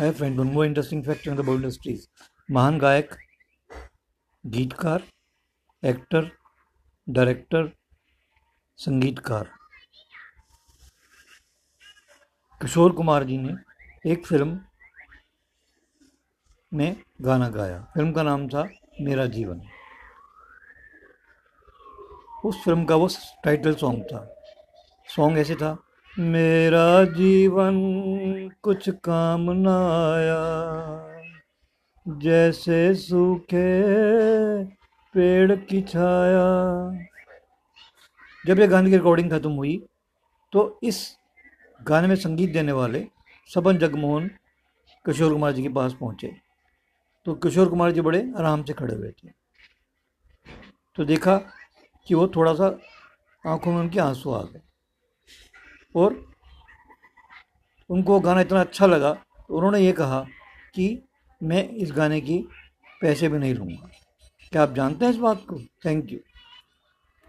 है friend one more interesting fact in the Bollywood industries महान गायक, गीतकार एक्टर डायरेक्टर संगीतकार। किशोर कुमार जी ने एक फ़िल्म में गाना गाया। फ़िल्म का नाम था मेरा जीवन। उस फ़िल्म का वो टाइटल सॉन्ग था। सॉन्ग ऐसे था मेरा जीवन कुछ काम ना आया। जैसे सूखे पेड़ की छाया। जब ये गाने की रिकॉर्डिंग खत्म हुई तो इस गाने में संगीत देने वाले सबन जगमोहन किशोर कुमार जी के पास पहुँचे। तो किशोर कुमार जी बड़े आराम से खड़े हुए थे। तो देखा कि वो थोड़ा सा आँखों में उनके आँसू आ गए। और उनको गाना इतना अच्छा लगा तो उन्होंने ये कहा कि मैं इस गाने की पैसे भी नहीं लूँगा। क्या आप जानते हैं इस बात को? Thank you